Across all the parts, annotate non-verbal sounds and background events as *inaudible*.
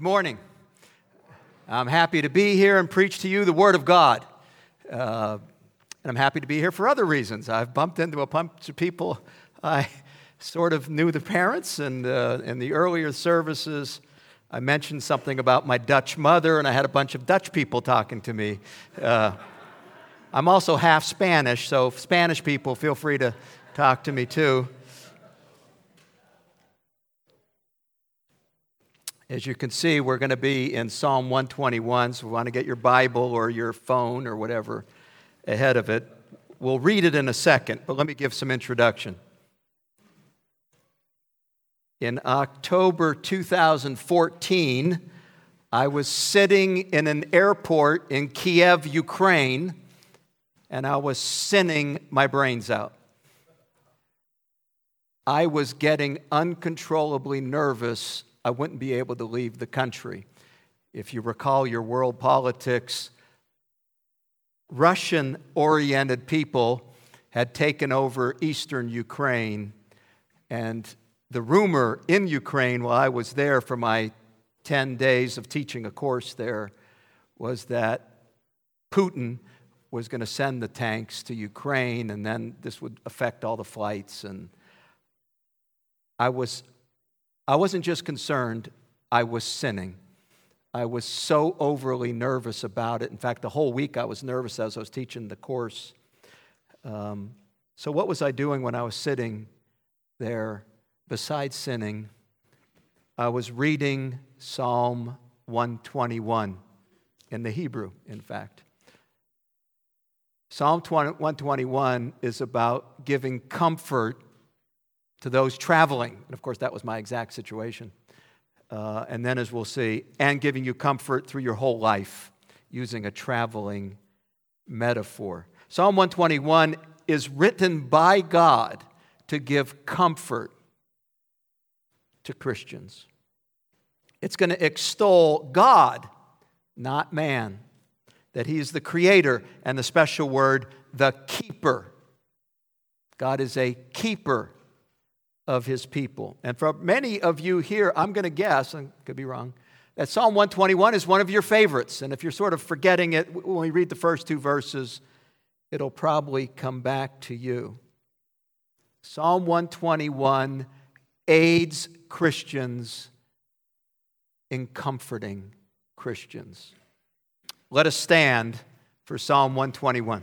Good morning. I'm happy to be here and preach to you the Word of God. Uh, and I'm happy to be here for other reasons. I've bumped into a bunch of people I sort of knew the parents, and uh, in the earlier services, I mentioned something about my Dutch mother, and I had a bunch of Dutch people talking to me. Uh, I'm also half Spanish, so Spanish people, feel free to talk to me too. As you can see, we're going to be in Psalm 121, so we want to get your Bible or your phone or whatever ahead of it. We'll read it in a second, but let me give some introduction. In October 2014, I was sitting in an airport in Kiev, Ukraine, and I was sinning my brains out. I was getting uncontrollably nervous I wouldn't be able to leave the country. If you recall your world politics, Russian oriented people had taken over eastern Ukraine. And the rumor in Ukraine, while I was there for my 10 days of teaching a course there, was that Putin was going to send the tanks to Ukraine, and then this would affect all the flights. And I was I wasn't just concerned, I was sinning. I was so overly nervous about it. In fact, the whole week I was nervous as I was teaching the course. Um, so, what was I doing when I was sitting there besides sinning? I was reading Psalm 121 in the Hebrew, in fact. Psalm 121 is about giving comfort to those traveling. And of course, that was my exact situation. Uh, and then, as we'll see, and giving you comfort through your whole life using a traveling metaphor. Psalm 121 is written by God to give comfort to Christians. It's going to extol God, not man, that He is the creator, and the special word, the keeper. God is a keeper of his people. And for many of you here, I'm going to guess, I could be wrong, that Psalm 121 is one of your favorites. And if you're sort of forgetting it, when we read the first two verses, it'll probably come back to you. Psalm 121 aids Christians in comforting Christians. Let us stand for Psalm 121.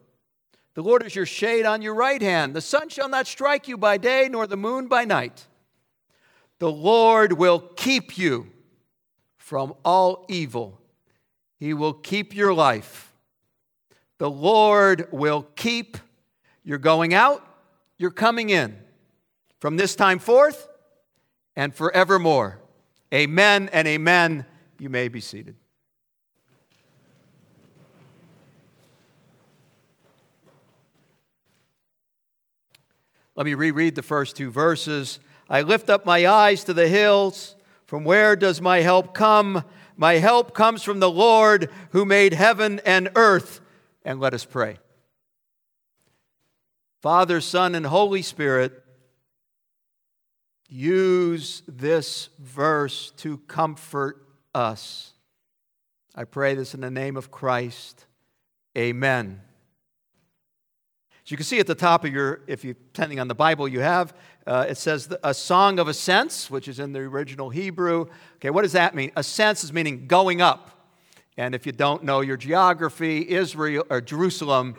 The Lord is your shade on your right hand. The sun shall not strike you by day, nor the moon by night. The Lord will keep you from all evil. He will keep your life. The Lord will keep your going out, your coming in, from this time forth and forevermore. Amen and amen. You may be seated. Let me reread the first two verses. I lift up my eyes to the hills. From where does my help come? My help comes from the Lord who made heaven and earth. And let us pray. Father, Son, and Holy Spirit, use this verse to comfort us. I pray this in the name of Christ. Amen. As you can see at the top of your, if you're depending on the Bible you have, uh, it says a song of ascents, which is in the original Hebrew. Okay, what does that mean? Ascents is meaning going up. And if you don't know your geography, Israel or Jerusalem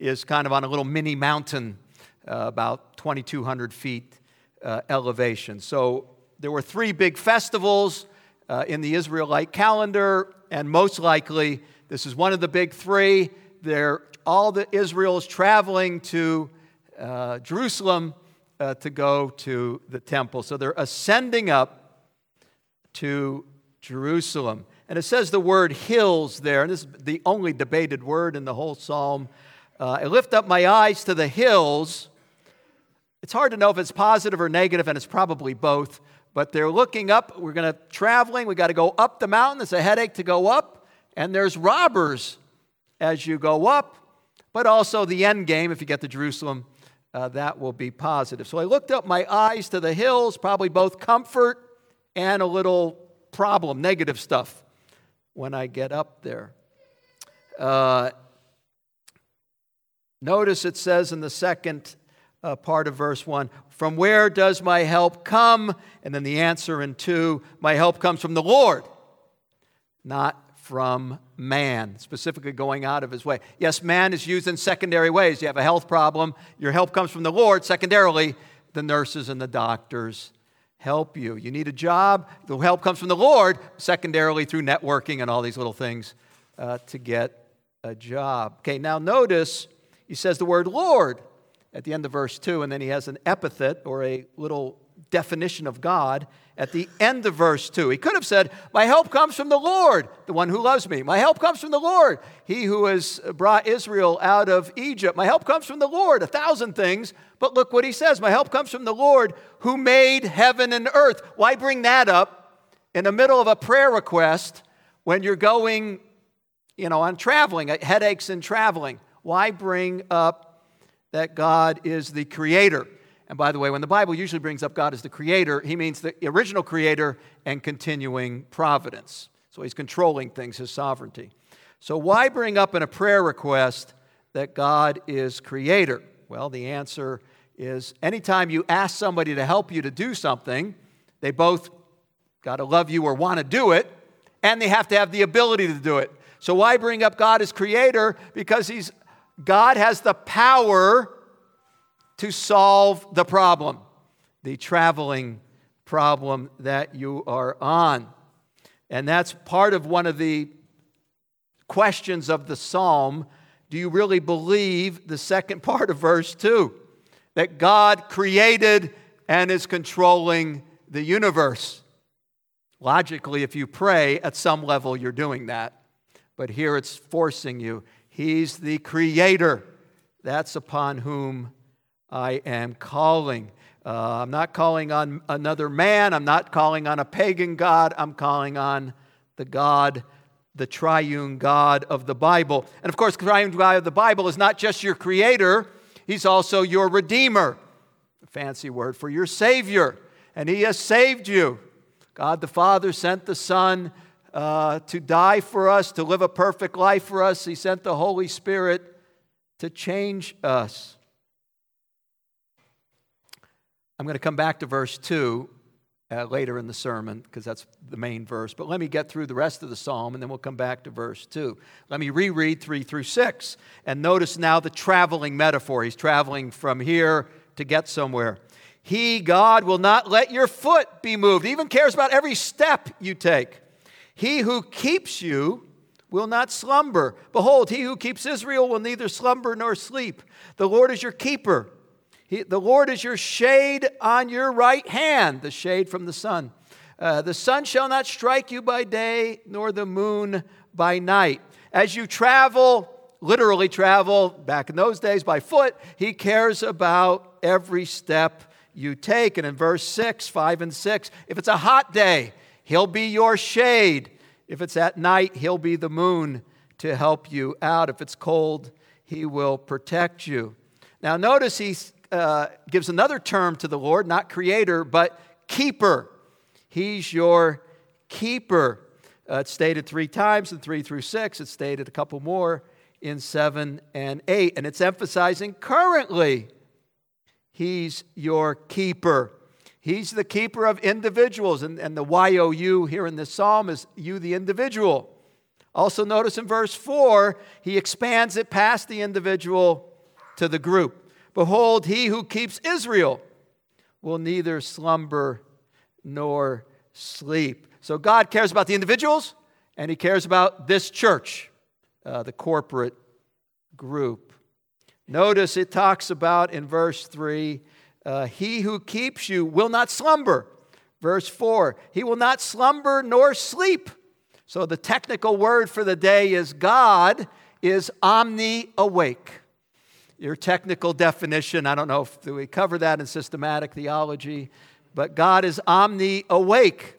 is kind of on a little mini mountain, uh, about 2,200 feet uh, elevation. So there were three big festivals uh, in the Israelite calendar, and most likely this is one of the big three. They're all the Israel is traveling to uh, Jerusalem uh, to go to the temple. So they're ascending up to Jerusalem. And it says the word hills there, and this is the only debated word in the whole psalm. Uh, I lift up my eyes to the hills. It's hard to know if it's positive or negative, and it's probably both. But they're looking up. We're going to traveling. We got to go up the mountain. It's a headache to go up, and there's robbers as you go up. But also the end game, if you get to Jerusalem, uh, that will be positive. So I looked up my eyes to the hills, probably both comfort and a little problem, negative stuff when I get up there. Uh, notice it says in the second uh, part of verse 1 From where does my help come? And then the answer in 2 My help comes from the Lord, not from man, specifically going out of his way. Yes, man is used in secondary ways. You have a health problem, your help comes from the Lord. Secondarily, the nurses and the doctors help you. You need a job, the help comes from the Lord, secondarily through networking and all these little things uh, to get a job. Okay, now notice he says the word Lord at the end of verse 2, and then he has an epithet or a little definition of God at the end of verse 2. He could have said, My help comes from the Lord, the one who loves me. My help comes from the Lord, he who has brought Israel out of Egypt. My help comes from the Lord, a thousand things. But look what he says My help comes from the Lord who made heaven and earth. Why bring that up in the middle of a prayer request when you're going, you know, on traveling, uh, headaches and traveling? Why bring up that God is the creator? And by the way, when the Bible usually brings up God as the creator, he means the original creator and continuing providence. So he's controlling things, his sovereignty. So why bring up in a prayer request that God is creator? Well, the answer is anytime you ask somebody to help you to do something, they both got to love you or want to do it, and they have to have the ability to do it. So why bring up God as creator? Because he's God has the power to solve the problem, the traveling problem that you are on. And that's part of one of the questions of the psalm. Do you really believe the second part of verse 2 that God created and is controlling the universe? Logically, if you pray, at some level you're doing that. But here it's forcing you. He's the creator. That's upon whom I am calling. Uh, I'm not calling on another man. I'm not calling on a pagan God. I'm calling on the God, the triune God of the Bible. And of course, the triune God of the Bible is not just your creator, He's also your redeemer. A fancy word for your Savior. And He has saved you. God the Father sent the Son uh, to die for us, to live a perfect life for us. He sent the Holy Spirit to change us. I'm going to come back to verse 2 uh, later in the sermon because that's the main verse. But let me get through the rest of the psalm and then we'll come back to verse 2. Let me reread 3 through 6 and notice now the traveling metaphor. He's traveling from here to get somewhere. He, God, will not let your foot be moved, he even cares about every step you take. He who keeps you will not slumber. Behold, he who keeps Israel will neither slumber nor sleep. The Lord is your keeper. He, the Lord is your shade on your right hand, the shade from the sun. Uh, the sun shall not strike you by day, nor the moon by night. As you travel, literally travel, back in those days by foot, he cares about every step you take. And in verse 6, 5 and 6, if it's a hot day, he'll be your shade. If it's at night, he'll be the moon to help you out. If it's cold, he will protect you. Now, notice he's uh, gives another term to the Lord, not creator, but keeper. He's your keeper. Uh, it's stated three times in 3 through 6. It's stated a couple more in 7 and 8. And it's emphasizing currently, He's your keeper. He's the keeper of individuals. And, and the YOU here in this psalm is you, the individual. Also, notice in verse 4, he expands it past the individual to the group. Behold, he who keeps Israel will neither slumber nor sleep. So God cares about the individuals and he cares about this church, uh, the corporate group. Notice it talks about in verse 3 uh, He who keeps you will not slumber. Verse 4 He will not slumber nor sleep. So the technical word for the day is God is omni awake. Your technical definition, I don't know if we cover that in systematic theology, but God is omni awake.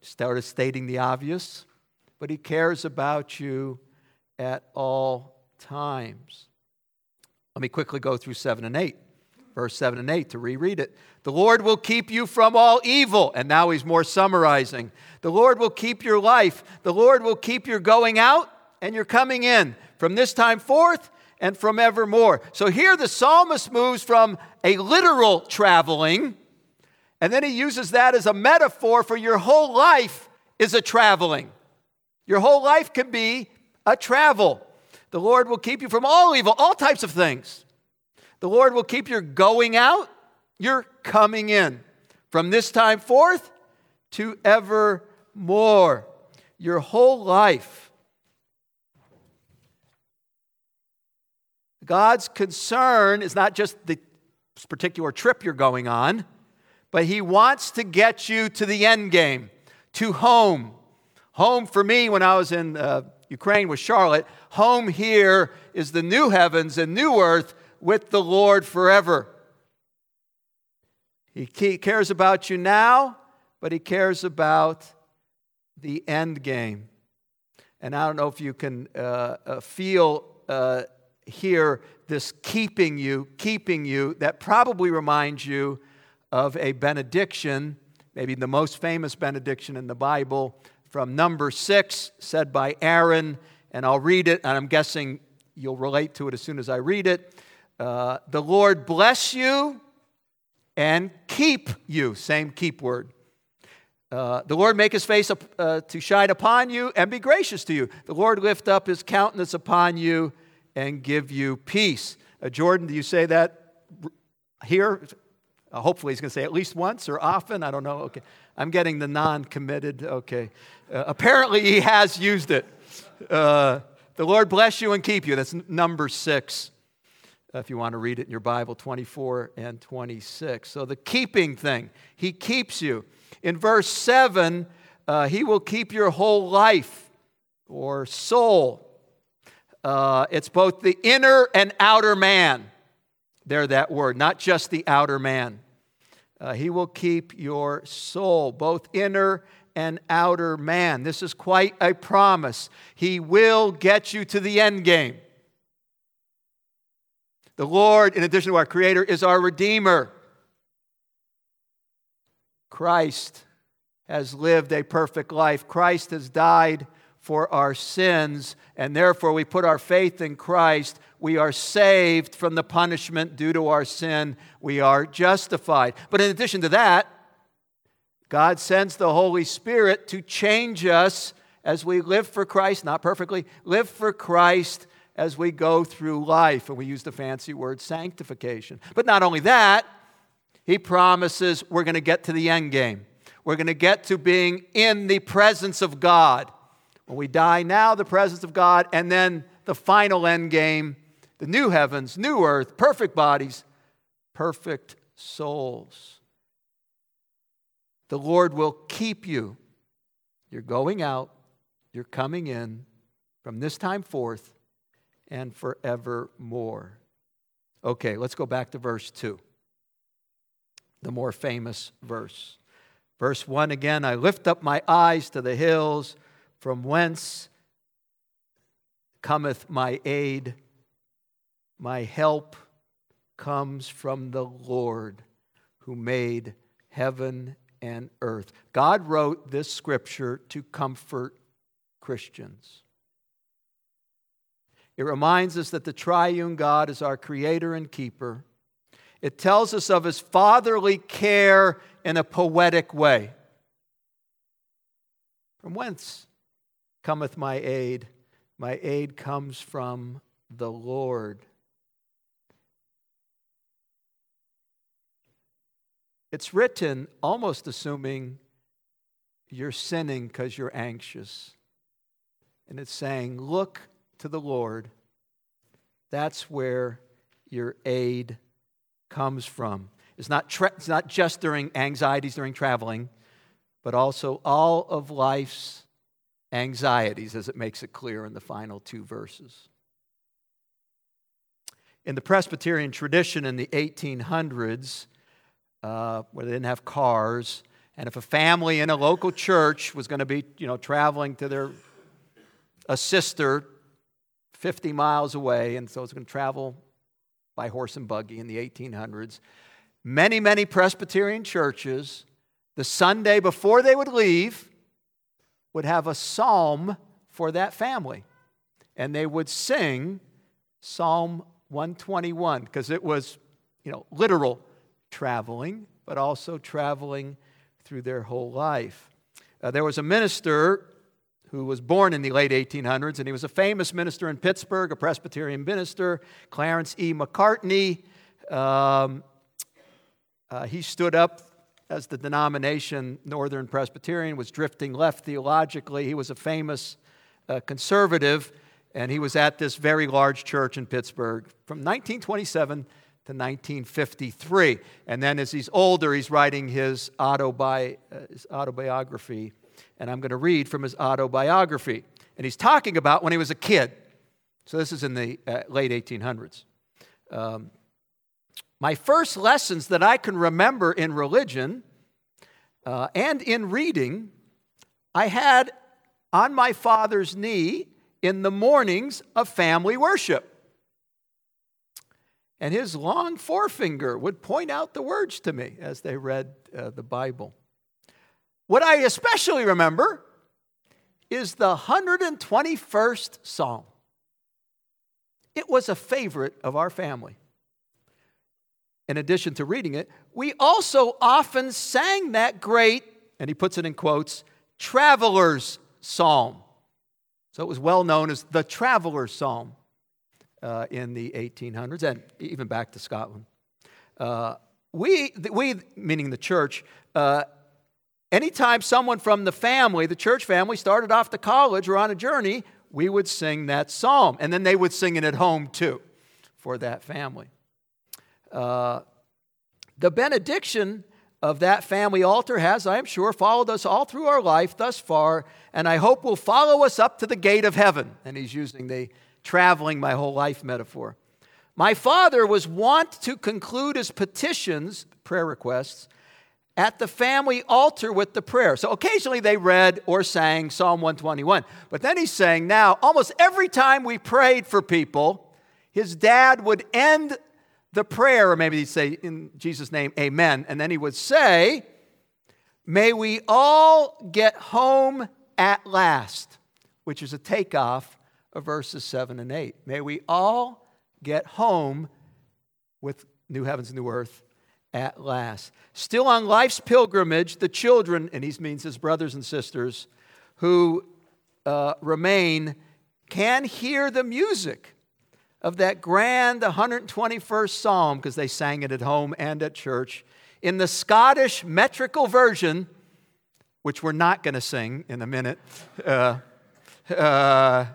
Started stating the obvious, but He cares about you at all times. Let me quickly go through 7 and 8 verse 7 and 8 to reread it. The Lord will keep you from all evil. And now he's more summarizing. The Lord will keep your life. The Lord will keep your going out and your coming in from this time forth and from evermore. So here the psalmist moves from a literal traveling, and then he uses that as a metaphor for your whole life is a traveling. Your whole life can be a travel. The Lord will keep you from all evil, all types of things. The Lord will keep your going out, your coming in. From this time forth to evermore. Your whole life. God's concern is not just the particular trip you're going on, but He wants to get you to the end game, to home. Home for me when I was in uh, Ukraine with Charlotte, home here is the new heavens and new earth with the Lord forever. He cares about you now, but He cares about the end game. And I don't know if you can uh, uh, feel uh, here this keeping you, keeping you, that probably reminds you of a benediction, maybe the most famous benediction in the Bible from Numbers six, said by Aaron. And I'll read it, and I'm guessing you'll relate to it as soon as I read it. Uh, the Lord bless you and keep you. Same keep word. Uh, the Lord make his face up, uh, to shine upon you and be gracious to you. The Lord lift up his countenance upon you and give you peace. Uh, Jordan, do you say that here? Uh, hopefully, he's going to say at least once or often. I don't know. Okay. I'm getting the non committed. Okay. Uh, apparently, he has used it. the Lord bless you and keep you. That's Numbers six if you want to read it in your Bible, 24 and 26. So the keeping thing, He keeps you. In verse 7, uh, He will keep your whole life or soul. Uh, it's both the inner and outer man. There, that word, not just the outer man. Uh, he will keep your soul, both inner and outer man. This is quite a promise. He will get you to the end game. The Lord, in addition to our Creator, is our Redeemer. Christ has lived a perfect life. Christ has died for our sins, and therefore we put our faith in Christ. We are saved from the punishment due to our sin. We are justified. But in addition to that, God sends the Holy Spirit to change us as we live for Christ, not perfectly, live for Christ as we go through life. And we use the fancy word sanctification. But not only that, he promises we're going to get to the end game. We're going to get to being in the presence of God. When we die now, the presence of God, and then the final end game, the new heavens, new earth, perfect bodies, perfect souls. The Lord will keep you. You're going out, you're coming in from this time forth and forevermore. Okay, let's go back to verse 2, the more famous verse. Verse 1 again I lift up my eyes to the hills, from whence cometh my aid. My help comes from the Lord who made heaven and earth. God wrote this scripture to comfort Christians. It reminds us that the triune God is our creator and keeper. It tells us of his fatherly care in a poetic way. From whence cometh my aid? My aid comes from the Lord. It's written almost assuming you're sinning because you're anxious. And it's saying, Look to the Lord, that's where your aid comes from. It's not, tra- it's not just during anxieties during traveling, but also all of life's anxieties, as it makes it clear in the final two verses. In the Presbyterian tradition in the 1800s, uh, where they didn't have cars, and if a family in a local church was going to be, you know, traveling to their a sister 50 miles away, and so it's going to travel by horse and buggy in the 1800s. Many, many Presbyterian churches, the Sunday before they would leave, would have a psalm for that family. And they would sing Psalm 121 because it was, you know, literal traveling, but also traveling through their whole life. Uh, there was a minister who was born in the late 1800s, and he was a famous minister in Pittsburgh, a Presbyterian minister, Clarence E. Macartney. Um, uh, he stood up as the denomination Northern Presbyterian was drifting left theologically. He was a famous uh, conservative, and he was at this very large church in Pittsburgh from 1927 to 1953. And then as he's older, he's writing his, autobi- uh, his autobiography and I'm going to read from his autobiography. And he's talking about when he was a kid. So this is in the uh, late 1800s. Um, my first lessons that I can remember in religion uh, and in reading, I had on my father's knee in the mornings of family worship. And his long forefinger would point out the words to me as they read uh, the Bible. What I especially remember is the 121st Psalm. It was a favorite of our family. In addition to reading it, we also often sang that great, and he puts it in quotes, traveler's psalm. So it was well known as the traveler's psalm uh, in the 1800s and even back to Scotland. Uh, we, we, meaning the church, uh, Anytime someone from the family, the church family, started off to college or on a journey, we would sing that psalm. And then they would sing it at home too for that family. Uh, the benediction of that family altar has, I am sure, followed us all through our life thus far, and I hope will follow us up to the gate of heaven. And he's using the traveling my whole life metaphor. My father was wont to conclude his petitions, prayer requests, at the family altar with the prayer. So occasionally they read or sang Psalm 121. But then he's saying now, almost every time we prayed for people, his dad would end the prayer, or maybe he'd say, in Jesus' name, amen. And then he would say, May we all get home at last, which is a takeoff of verses 7 and 8. May we all get home with new heavens and new earth at last. Still on life's pilgrimage, the children, and he means his brothers and sisters, who uh, remain, can hear the music of that grand 121st Psalm, because they sang it at home and at church, in the Scottish metrical version, which we're not going to sing in a minute. Uh, uh,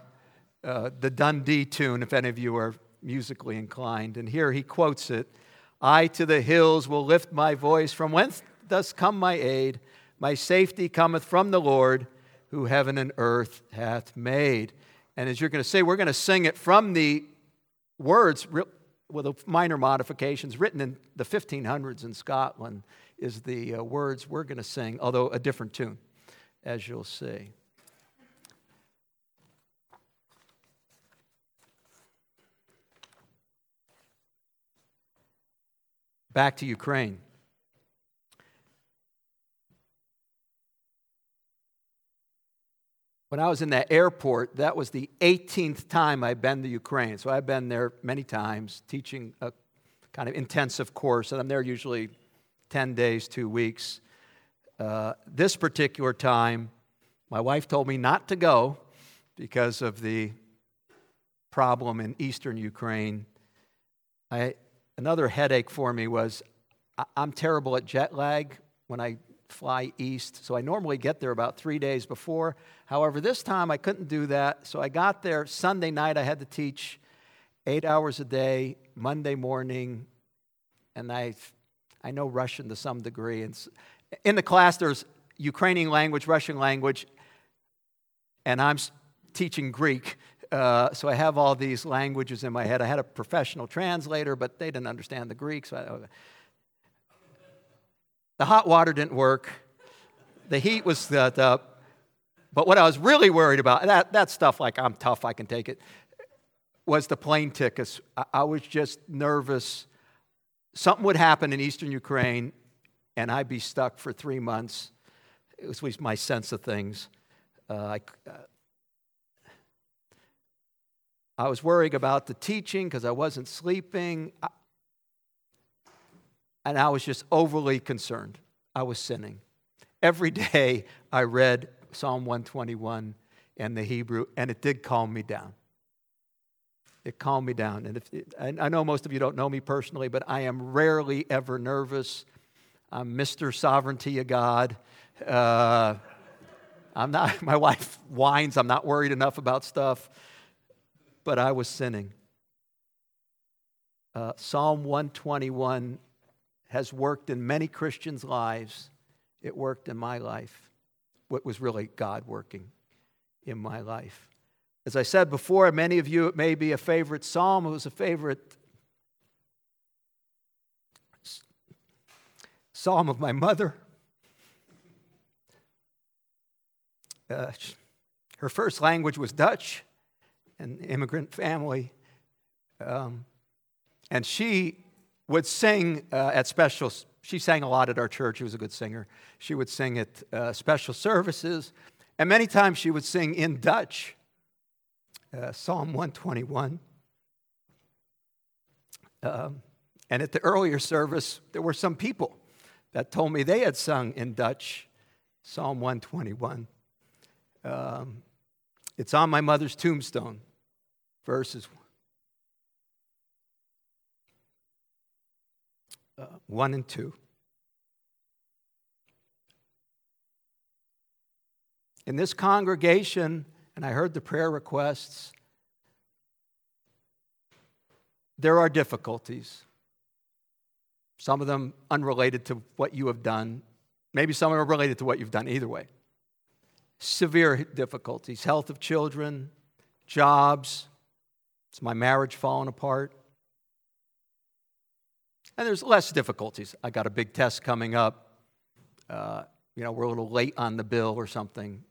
uh, the Dundee tune, if any of you are musically inclined. And here he quotes it I to the hills will lift my voice. From whence does come my aid? My safety cometh from the Lord, who heaven and earth hath made. And as you're going to say, we're going to sing it from the words with minor modifications written in the 1500s in Scotland, is the uh, words we're going to sing, although a different tune, as you'll see. Back to Ukraine. When I was in that airport, that was the 18th time I'd been to Ukraine. So I've been there many times teaching a kind of intensive course, and I'm there usually 10 days, two weeks. Uh, this particular time, my wife told me not to go because of the problem in eastern Ukraine. I, Another headache for me was I'm terrible at jet lag when I fly east, so I normally get there about three days before. However, this time I couldn't do that, so I got there Sunday night. I had to teach eight hours a day, Monday morning, and I, I know Russian to some degree. And in the class, there's Ukrainian language, Russian language, and I'm teaching Greek. Uh, so I have all these languages in my head. I had a professional translator, but they didn't understand the Greek. So I, the hot water didn't work. The heat was the, up. but what I was really worried about, that, that stuff like I'm tough, I can take it, was the plane tickets. I, I was just nervous. Something would happen in eastern Ukraine, and I'd be stuck for three months. It was my sense of things. Uh, I, uh, I was worrying about the teaching because I wasn't sleeping. I, and I was just overly concerned. I was sinning. Every day I read Psalm 121 and the Hebrew, and it did calm me down. It calmed me down. And if it, I know most of you don't know me personally, but I am rarely ever nervous. I'm Mr. Sovereignty of God. Uh, I'm not, *laughs* my wife whines, I'm not worried enough about stuff, but I was sinning. Uh, Psalm 121 has worked in many Christians' lives. It worked in my life. What was really God working in my life. As I said before, many of you, it may be a favorite psalm. It was a favorite psalm of my mother. Uh, her first language was Dutch, an immigrant family. Um, and she would sing uh, at special, she sang a lot at our church. She was a good singer. She would sing at uh, special services. And many times she would sing in Dutch, uh, Psalm 121. Um, and at the earlier service, there were some people that told me they had sung in Dutch, Psalm 121. Um, it's on my mother's tombstone, verses uh, 1 and 2. In this congregation, and I heard the prayer requests, there are difficulties. Some of them unrelated to what you have done. Maybe some are related to what you've done, either way severe difficulties health of children, jobs. Is my marriage falling apart? And there's less difficulties. I got a big test coming up. Uh, you know, we're a little late on the bill or something.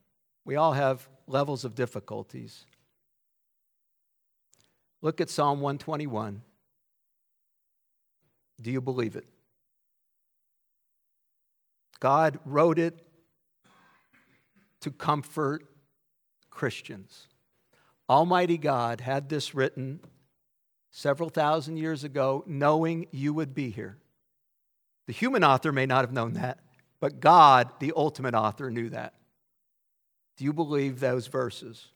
We all have levels of difficulties. Look at Psalm 121. Do you believe it? God wrote it to comfort Christians. Almighty God had this written several thousand years ago, knowing you would be here. The human author may not have known that, but God, the ultimate author, knew that. Do you believe those verses?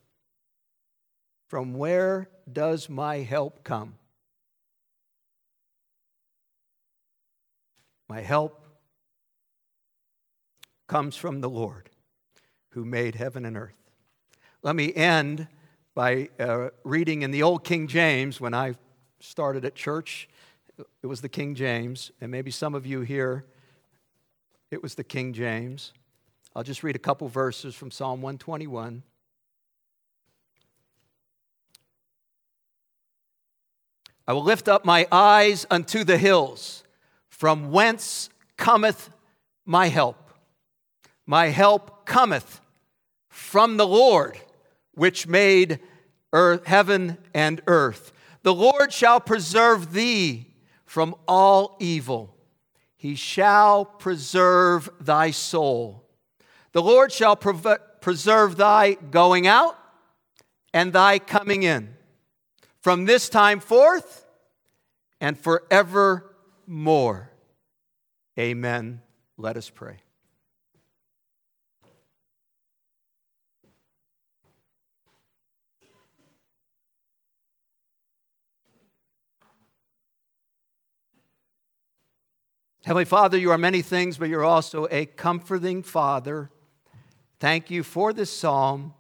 From where does my help come? My help comes from the Lord who made heaven and earth. Let me end by uh, reading in the Old King James when I started at church. It was the King James, and maybe some of you here, it was the King James. I'll just read a couple verses from Psalm 121. I will lift up my eyes unto the hills, from whence cometh my help. My help cometh from the Lord, which made earth, heaven and earth. The Lord shall preserve thee from all evil. He shall preserve thy soul. The Lord shall preserve thy going out and thy coming in from this time forth and forevermore. Amen. Let us pray. Heavenly Father, you are many things, but you're also a comforting Father. Thank you for this psalm.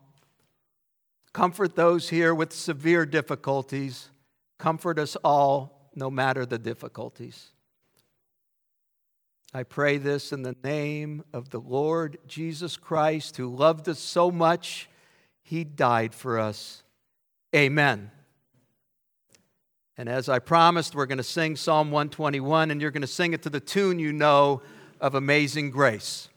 Comfort those here with severe difficulties. Comfort us all, no matter the difficulties. I pray this in the name of the Lord Jesus Christ, who loved us so much, he died for us. Amen. And as I promised, we're going to sing Psalm 121, and you're going to sing it to the tune you know of Amazing Grace.